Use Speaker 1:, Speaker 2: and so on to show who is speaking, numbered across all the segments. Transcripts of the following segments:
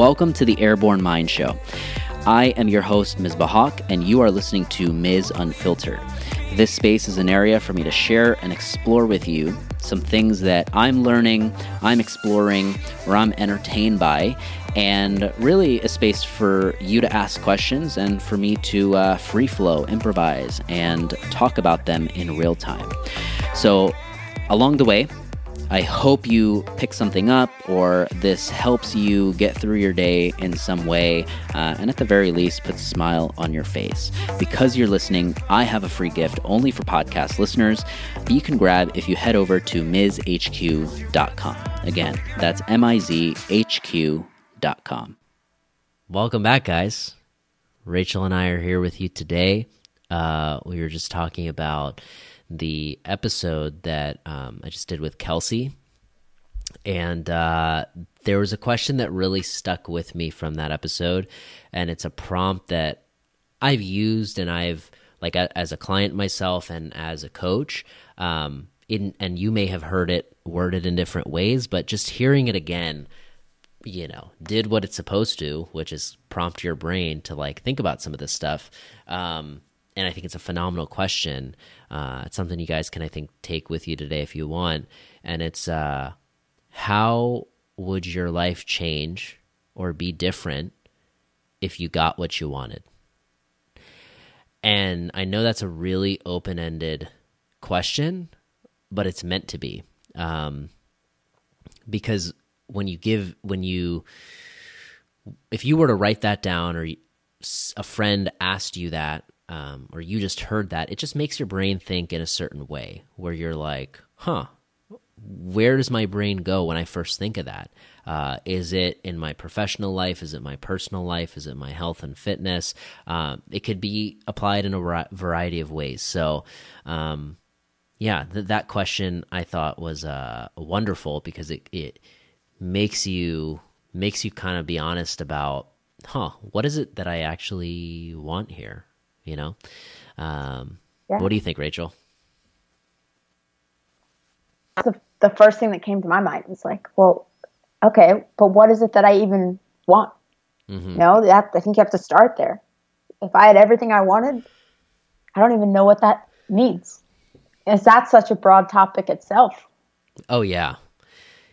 Speaker 1: Welcome to the Airborne Mind Show. I am your host, Misbah Haque, and you are listening to Ms. Unfiltered. This space is an area for me to share and explore with you some things that I'm learning, I'm exploring, or I'm entertained by, and really a space for you to ask questions and for me to uh, free flow, improvise, and talk about them in real time. So, along the way, I hope you pick something up or this helps you get through your day in some way, uh, and at the very least, puts a smile on your face. Because you're listening, I have a free gift only for podcast listeners that you can grab if you head over to mizhq.com. Again, that's M I Z H Q.com. Welcome back, guys. Rachel and I are here with you today. Uh, we were just talking about the episode that um, I just did with Kelsey. And uh, there was a question that really stuck with me from that episode. And it's a prompt that I've used and I've, like, a, as a client myself and as a coach. Um, in, and you may have heard it worded in different ways, but just hearing it again, you know, did what it's supposed to, which is prompt your brain to like think about some of this stuff. Um, and I think it's a phenomenal question. Uh, it's something you guys can, I think, take with you today if you want. And it's uh, how would your life change or be different if you got what you wanted? And I know that's a really open ended question, but it's meant to be. Um, because when you give, when you, if you were to write that down or a friend asked you that um, or you just heard that, it just makes your brain think in a certain way where you're like, huh, where does my brain go when I first think of that? Uh, is it in my professional life? Is it my personal life? Is it my health and fitness? Um, it could be applied in a variety of ways. So, um, yeah, th- that question I thought was uh, wonderful because it, it makes you makes you kind of be honest about, huh, what is it that I actually want here? You know? Um, yeah. what do you think rachel?
Speaker 2: The, the first thing that came to my mind was like well okay but what is it that i even want? Mm-hmm. you know that, i think you have to start there. If i had everything i wanted i don't even know what that means. Is that such a broad topic itself?
Speaker 1: Oh yeah.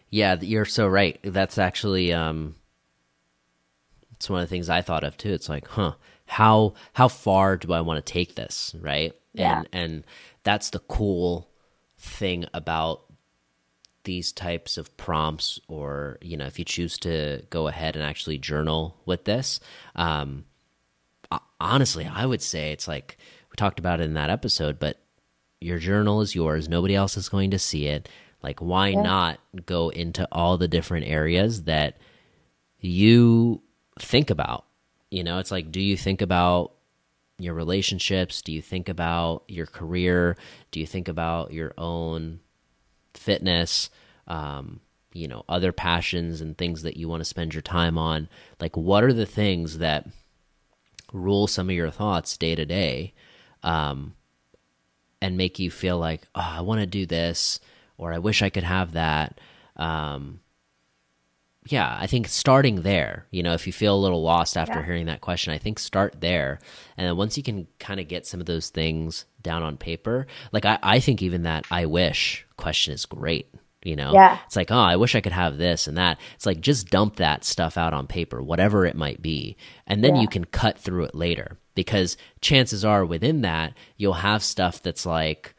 Speaker 1: Yeah you're so right. That's actually um it's one of the things i thought of too. It's like huh how how far do I want to take this, right?
Speaker 2: Yeah.
Speaker 1: And and that's the cool thing about these types of prompts or you know if you choose to go ahead and actually journal with this um honestly i would say it's like we talked about it in that episode but your journal is yours nobody else is going to see it like why yeah. not go into all the different areas that you think about you know, it's like, do you think about your relationships? Do you think about your career? Do you think about your own fitness? Um, you know, other passions and things that you want to spend your time on? Like, what are the things that rule some of your thoughts day to day um, and make you feel like, oh, I want to do this or I wish I could have that? Um, yeah, I think starting there, you know, if you feel a little lost after yeah. hearing that question, I think start there. And then once you can kind of get some of those things down on paper, like I, I think even that I wish question is great. You know,
Speaker 2: yeah.
Speaker 1: it's like, oh, I wish I could have this and that. It's like just dump that stuff out on paper, whatever it might be. And then yeah. you can cut through it later because chances are within that, you'll have stuff that's like,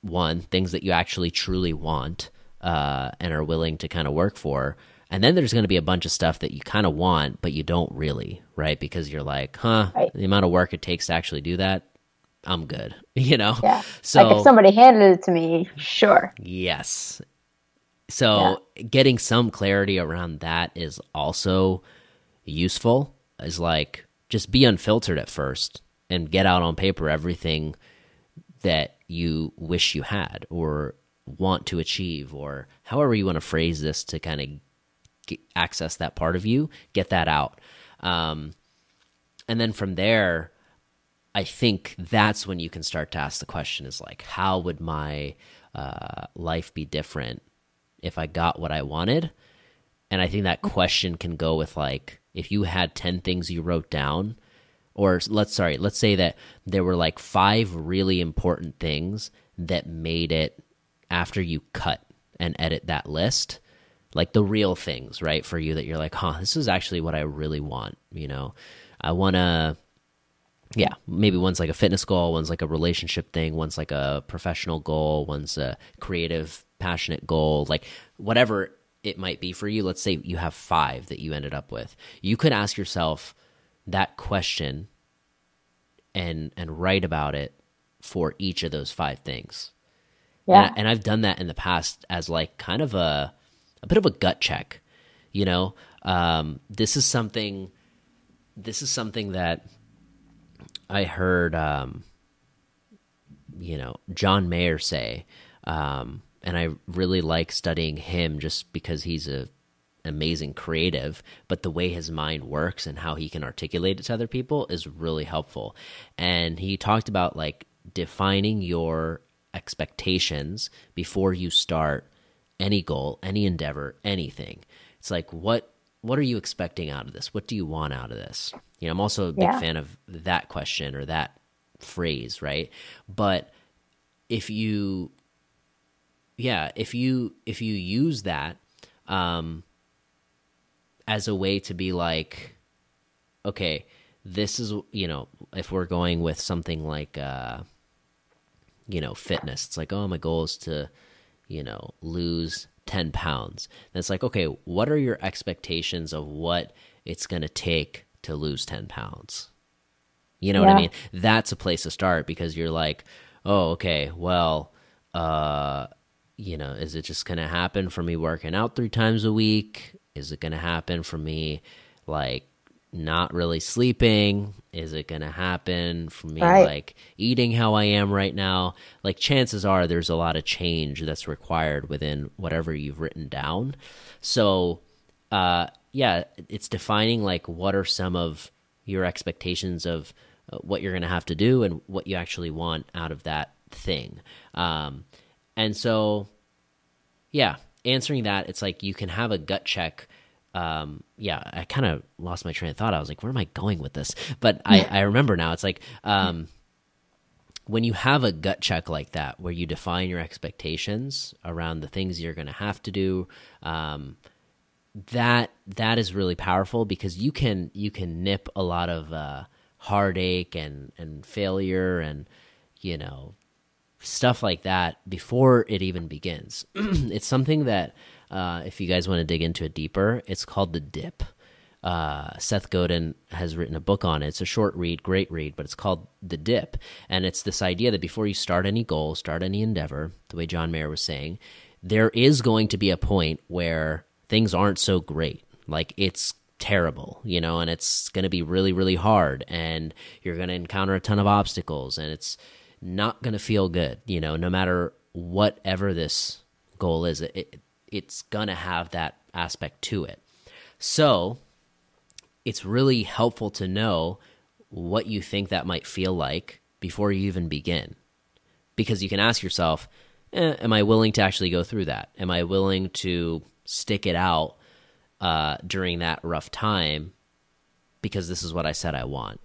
Speaker 1: one, things that you actually truly want uh, and are willing to kind of work for. And then there's going to be a bunch of stuff that you kind of want, but you don't really, right? Because you're like, huh, right. the amount of work it takes to actually do that, I'm good, you know?
Speaker 2: Yeah. So, like if somebody handed it to me, sure.
Speaker 1: Yes. So yeah. getting some clarity around that is also useful, is like just be unfiltered at first and get out on paper everything that you wish you had or want to achieve or however you want to phrase this to kind of access that part of you get that out. Um, and then from there i think that's when you can start to ask the question is like how would my uh, life be different if i got what i wanted? And I think that question can go with like if you had 10 things you wrote down or let's sorry, let's say that there were like five really important things that made it after you cut and edit that list like the real things right for you that you're like huh this is actually what i really want you know? I want to yeah maybe one's like a fitness goal one's like a relationship thing one's like a professional goal one's a creative passionate goal like whatever it might be for you. Let's say you have five that you ended up with. You could ask yourself that question and and write about it for each of those five things yeah and, and i've done that in the past as like kind of a a bit of a gut check you know um, this is something this is something that i heard um, you know john mayer say um, and I really like studying him just because he's a amazing creative, but the way his mind works and how he can articulate it to other people is really helpful. And he talked about like defining your expectations before you start any goal, any endeavor, anything. It's like what what are you expecting out of this? What do you want out of this? You know, I'm also a big yeah. fan of that question or that phrase, right? But if you yeah, if you if you use that um, as a way to be like, okay, this is you know, if we're going with something like uh, you know fitness, it's like, oh, my goal is to you know lose 10 pounds. And it's like, okay, what are your expectations of what it's going to take to lose 10 pounds? You know yeah. what I mean? That's a place to start because you're like, oh, okay, well, uh, you know, is it just going to happen for me working out three times a week? Is it going to happen for me like not really sleeping? Is it going to happen for me right. like eating how I am right now? Like chances are there's a lot of change that's required within whatever you've written down. So, uh yeah, it's defining like what are some of your expectations of uh, what you're going to have to do and what you actually want out of that thing. Um and so, yeah, answering that, it's like you can have a gut check. Um, yeah, I kind of lost my train of thought. I was like, where am I going with this? But I, I remember now. It's like um, when you have a gut check like that, where you define your expectations around the things you're going to have to do. Um, that that is really powerful because you can you can nip a lot of uh, heartache and and failure and you know stuff like that before it even begins. it's something that, uh, if you guys want to dig into it deeper, it's called The Dip. Uh, Seth Godin has written a book on it. It's a short read, great read, but it's called The Dip. And it's this idea that before you start any goal, start any endeavor, the way John Mayer was saying, there is going to be a point where things aren't so great. Like it's terrible, you know, and it's going to be really, really hard. And you're going to encounter a ton of obstacles. And it's, not going to feel good, you know, no matter whatever this goal is. It, it it's going to have that aspect to it. So, it's really helpful to know what you think that might feel like before you even begin. Because you can ask yourself, eh, am I willing to actually go through that? Am I willing to stick it out uh, during that rough time because this is what I said I want?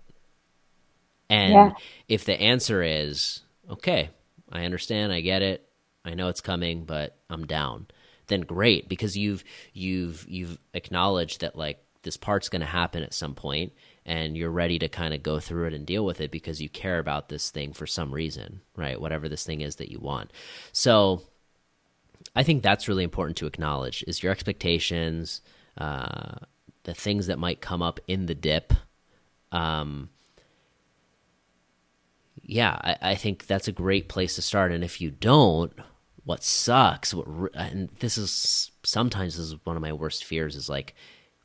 Speaker 1: And yeah. if the answer is, okay, I understand, I get it, I know it's coming, but I'm down, then great because you've you've you've acknowledged that like this part's going to happen at some point and you're ready to kind of go through it and deal with it because you care about this thing for some reason, right? Whatever this thing is that you want. So I think that's really important to acknowledge is your expectations, uh, the things that might come up in the dip, um, yeah, I, I, think that's a great place to start. And if you don't, what sucks, what, and this is sometimes this is one of my worst fears is like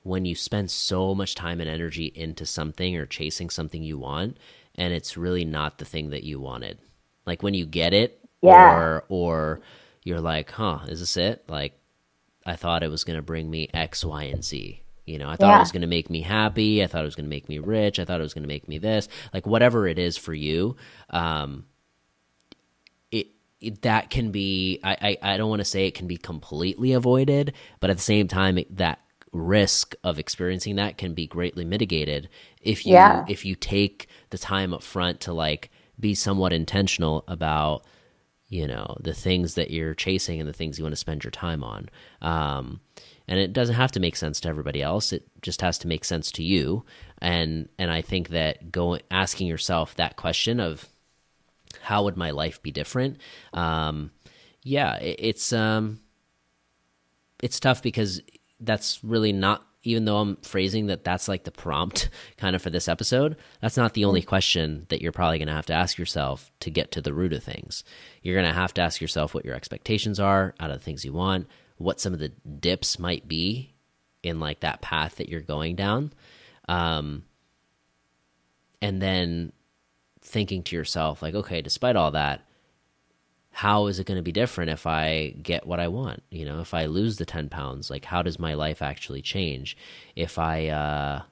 Speaker 1: when you spend so much time and energy into something or chasing something you want, and it's really not the thing that you wanted. Like when you get it, yeah. or or you're like, huh, is this it? Like I thought it was going to bring me X, Y, and Z you know, I thought yeah. it was going to make me happy. I thought it was going to make me rich. I thought it was going to make me this. Like whatever it is for you, um, that can be. I I, I don't want to say it can be completely avoided, but at the same time, it, that risk of experiencing that can be greatly mitigated if you
Speaker 2: Yeah.
Speaker 1: if you take the time up front to like be somewhat intentional about you know the things that you're chasing and the things you want to spend your time on um, and it doesn't have to make sense to everybody else it just has to make sense to you and and i think that going asking yourself that question of how would my life be different um, yeah it, it's um it's tough because that's really not even though I'm phrasing that that's like the prompt kind of for this episode, that's not the only question that you're probably going to have to ask yourself to get to the root of things. You're going to have to ask yourself what your expectations are out of the things you want, what some of the dips might be in like that path that you're going down. Um, and then thinking to yourself like, okay, despite all that, how is it going to be different if I get what I want? You know, if I lose the 10 pounds, like how does my life actually change? If I, uh,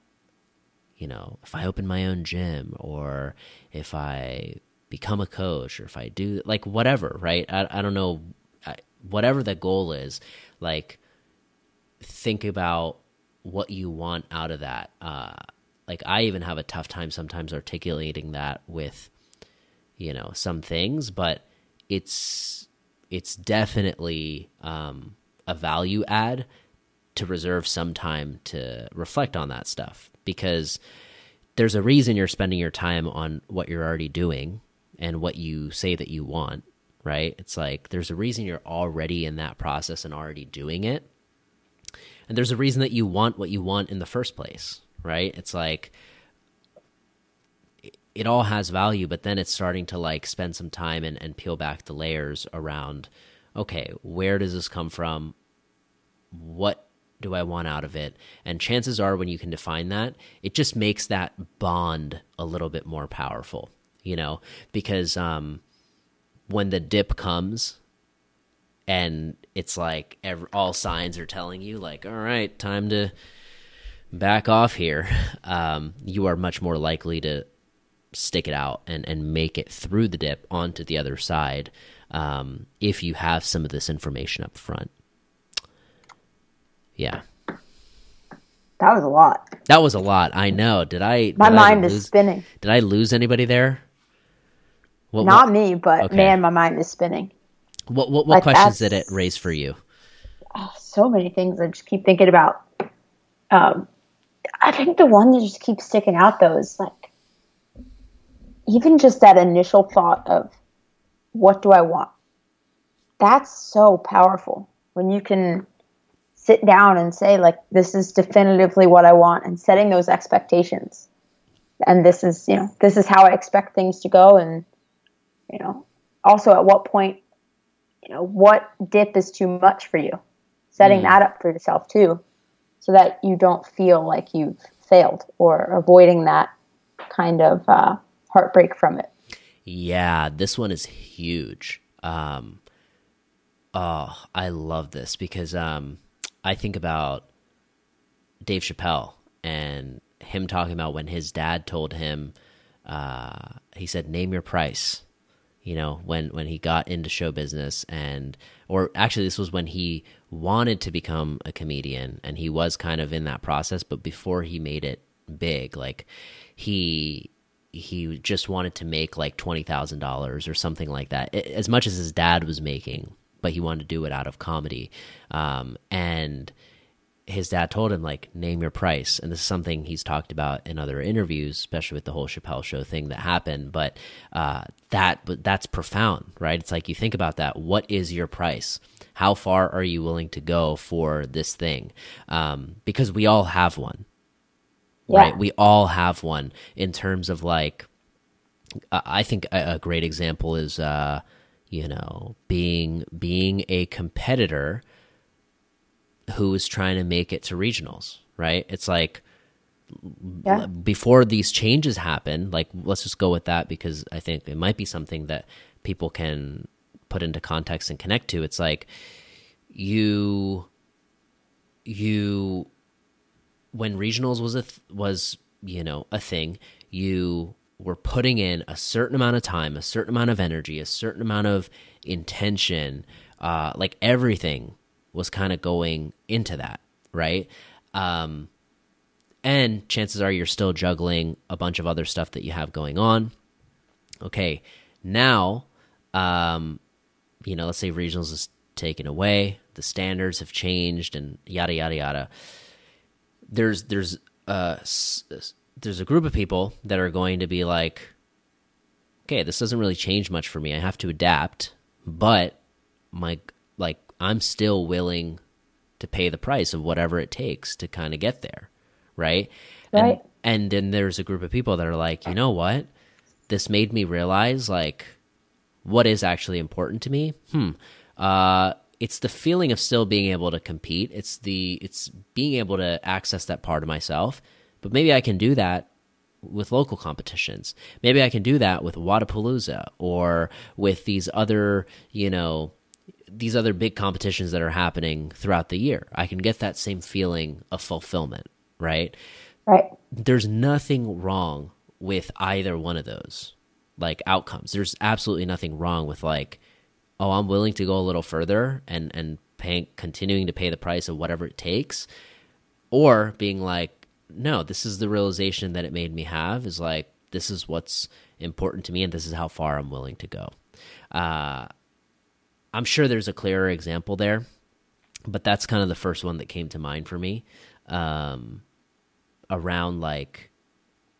Speaker 1: you know, if I open my own gym or if I become a coach or if I do like whatever, right? I, I don't know, I, whatever the goal is, like think about what you want out of that. Uh, like I even have a tough time sometimes articulating that with, you know, some things, but it's it's definitely um, a value add to reserve some time to reflect on that stuff because there's a reason you're spending your time on what you're already doing and what you say that you want right? It's like there's a reason you're already in that process and already doing it. And there's a reason that you want what you want in the first place right it's like it all has value, but then it's starting to like spend some time and, and peel back the layers around okay, where does this come from? What do I want out of it? And chances are, when you can define that, it just makes that bond a little bit more powerful, you know, because um, when the dip comes and it's like every, all signs are telling you, like, all right, time to back off here, um, you are much more likely to stick it out and, and make it through the dip onto the other side um, if you have some of this information up front. Yeah.
Speaker 2: That was a lot.
Speaker 1: That was a lot. I know. Did I?
Speaker 2: My
Speaker 1: did
Speaker 2: mind
Speaker 1: I
Speaker 2: is spinning.
Speaker 1: Did I lose anybody there? What,
Speaker 2: Not
Speaker 1: what,
Speaker 2: me, but
Speaker 1: Okay.
Speaker 2: man, my mind is spinning.
Speaker 1: what, what, what
Speaker 2: like,
Speaker 1: questions did it raise for you?
Speaker 2: Oh, so many things I just keep thinking about. Um, I think the one that just keeps sticking out though is like even just that initial thought of what do I want? That's so powerful when you can sit down and say like this is definitively what I want and setting those expectations. And this is, you know, this is how I expect things to go and you know, also at what point you know, what dip is too much for you? Setting
Speaker 1: Mm.
Speaker 2: that up for yourself too, so that you don't feel like you've failed or avoiding that kind of uh, heartbreak from it.
Speaker 1: Yeah, this one is huge. Um, oh, I love this because um, I think about Dave Chappelle and him talking about when his dad told him, uh, he said, "Name your price." You know, when when he got into show business, and or actually, this was when he wanted to become a comedian, and he was kind of in that process. But before he made it big, like he he just wanted to make like twenty thousand dollars or something like that, as much as his dad was making, but he wanted to do it out of comedy. Um, and his dad told him like name your price, and this is something he's talked about in other interviews, especially with the whole Chappelle Show thing that happened. But uh, that but that's profound, right? It's like you think about that. What is your price? How far are you willing to go for this thing? Um, because we all have one
Speaker 2: Yeah.
Speaker 1: right? We all have one in terms of like, I I think a, a great example is, uh, you know, being being a competitor who is trying to make it to regionals, right? It's like
Speaker 2: Yeah.
Speaker 1: before these changes happen, like let's just go with that because I think it might be something that people can put into context and connect to. It's like you you when regionals was a th- was you know a thing you were putting in a certain amount of time a certain amount of energy a certain amount of intention uh, like everything was kind of going into that right Um, and chances are you're still juggling a bunch of other stuff that you have going on. Okay, now, um, you know, let's say regionals is taken away, the standards have changed, and yada yada yada. There's there's uh there's a group of people that are going to be like, okay, this doesn't really change much for me. I have to adapt, but my like I'm still willing to pay the price of whatever it takes to kind of get there, right?
Speaker 2: Right.
Speaker 1: And, and then there's a group of people that are like, you know what? This made me realize like what is actually important to me. Hmm. Uh, it's the feeling of still being able to compete. It's the it's being able to access that part of myself. But maybe I can do that with local competitions. Maybe I can do that with Wodapalooza or with these other, you know, these other big competitions that are happening throughout the year. I can get that same feeling of fulfillment, right?
Speaker 2: Right.
Speaker 1: There's nothing wrong with either one of those like outcomes. There's absolutely nothing wrong with like, oh, I'm willing to go a little further and and paying continuing to pay the price of whatever it takes, or being like, no, this is the realization that it made me have is like this is what's important to me and this is how far I'm willing to go. Uh, I'm sure there's a clearer example there, but that's kind of the first one that came to mind for me. Um, around like,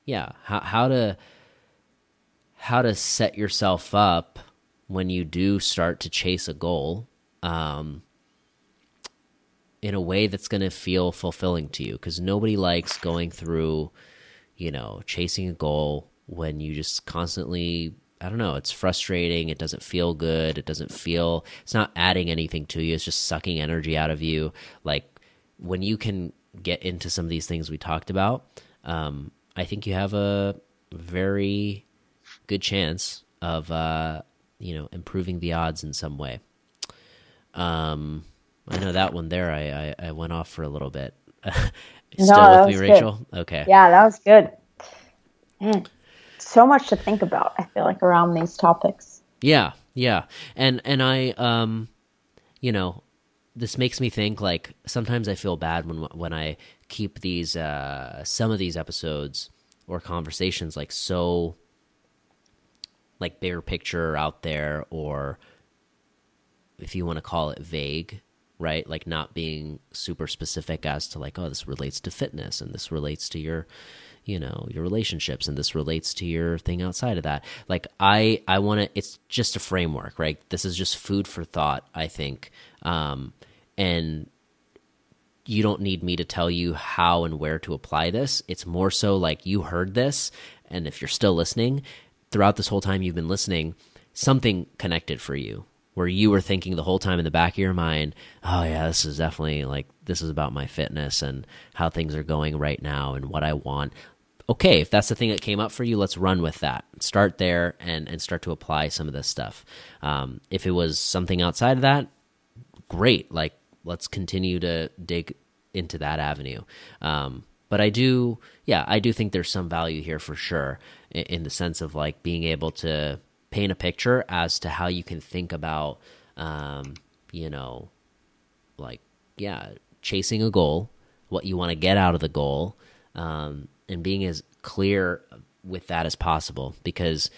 Speaker 1: yeah, how how to how to set yourself up when you do start to chase a goal um, in a way that's going to feel fulfilling to you because nobody likes going through you know chasing a goal when you just constantly i don't know it's frustrating it doesn't feel good it doesn't feel it's not adding anything to you it's just sucking energy out of you like when you can get into some of these things we talked about um, i think you have a very good chance of uh, you know improving the odds in some way. Um, I know that one there. I I, I went off for a little bit. Still no, with me, Rachel?
Speaker 2: Good.
Speaker 1: Okay.
Speaker 2: Yeah, that was good. Man, so much to think about. I feel like around these topics.
Speaker 1: Yeah, yeah, and and I um, you know, this makes me think like sometimes I feel bad when when I keep these uh some of these episodes or conversations like so like bigger picture out there or if you want to call it vague right like not being super specific as to like oh this relates to fitness and this relates to your you know your relationships and this relates to your thing outside of that. Like i i want to it's just a framework right? This is just food for thought i think. Um and you don't need me to tell you how and where to apply this. It's more so like you heard this and if you're still listening throughout this whole time you've been listening, something connected for you where you were thinking the whole time in the back of your mind, oh, yeah, this is definitely like, this is about my fitness and how things are going right now and what I want. Okay, if that's the thing that came up for you, let's run with that. Start there and, and start to apply some of this stuff. Um, if it was something outside of that, great. Like, let's continue to dig into that avenue. Um, but I do, yeah, I do think there's some value here for sure in, in the sense of like being able to paint a picture as to how you can think about, um, you know, like, yeah, chasing a goal, what you want to get out of the goal, um, and being as clear with that as possible because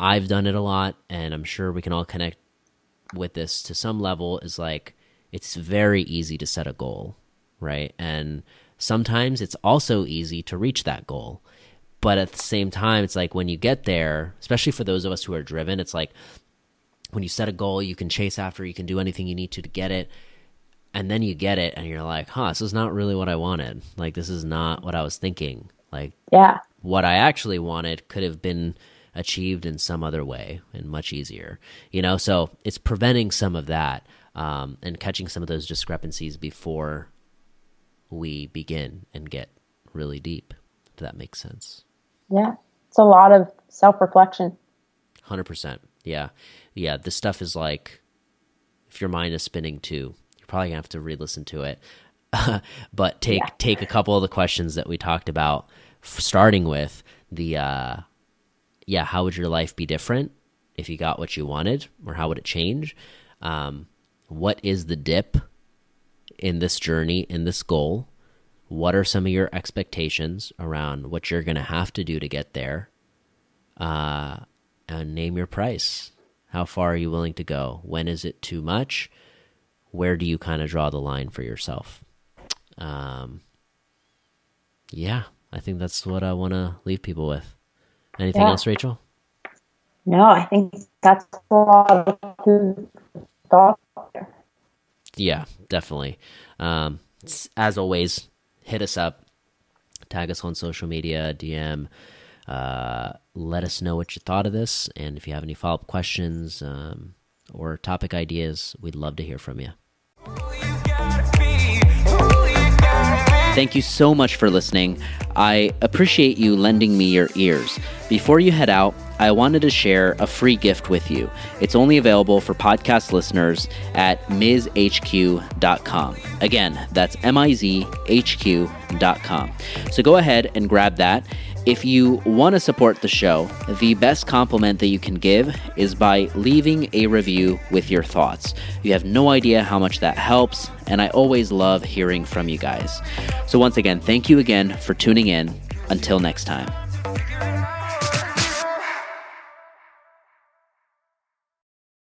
Speaker 1: I've done it a lot and I'm sure we can all connect with this to some level is like it's very easy to set a goal, right? And sometimes it's also easy to reach that goal. But at the same time, it's like when you get there, especially for those of us who are driven, it's like when you set a goal, you can chase after, you can do anything you need to to get it. And then you get it and you're like, huh, this is not really what I wanted. Like, this is not what I was thinking. Like,
Speaker 2: yeah,
Speaker 1: what I actually wanted could have been achieved in some other way and much easier, you know? So it's preventing some of that um, and catching some of those discrepancies before we begin and get really deep. If that makes sense.
Speaker 2: Yeah. It's a lot of self reflection.
Speaker 1: 100%. Yeah. Yeah. This stuff is like, if your mind is spinning too, you're probably going to have to re listen to it. but take yeah. take a couple of the questions that we talked about, starting with the, uh, yeah, how would your life be different if you got what you wanted, or how would it change? Um, what is the dip in this journey, in this goal? what are some of your expectations around what you're going to have to do to get there? Uh, and name your price. How far are you willing to go? When is it too much? Where do you kind of draw the line for yourself? Um, yeah, I think that's what I want to leave people with. Anything yeah. else, Rachel?
Speaker 2: No, I think that's a lot of thought.
Speaker 1: Yeah, definitely. Um, as always, hit us up, tag us on social media, DM. Uh, let us know what you thought of this, and if you have any follow up questions um, or topic ideas, we'd love to hear from you. Thank you so much for listening. I appreciate you lending me your ears. Before you head out, I wanted to share a free gift with you. It's only available for podcast listeners at mizhq.com. Again, that's M I Z H Q.com. So go ahead and grab that. If you want to support the show, the best compliment that you can give is by leaving a review with your thoughts. You have no idea how much that helps, and I always love hearing from you guys. So, once again, thank you again for tuning in. Until next time.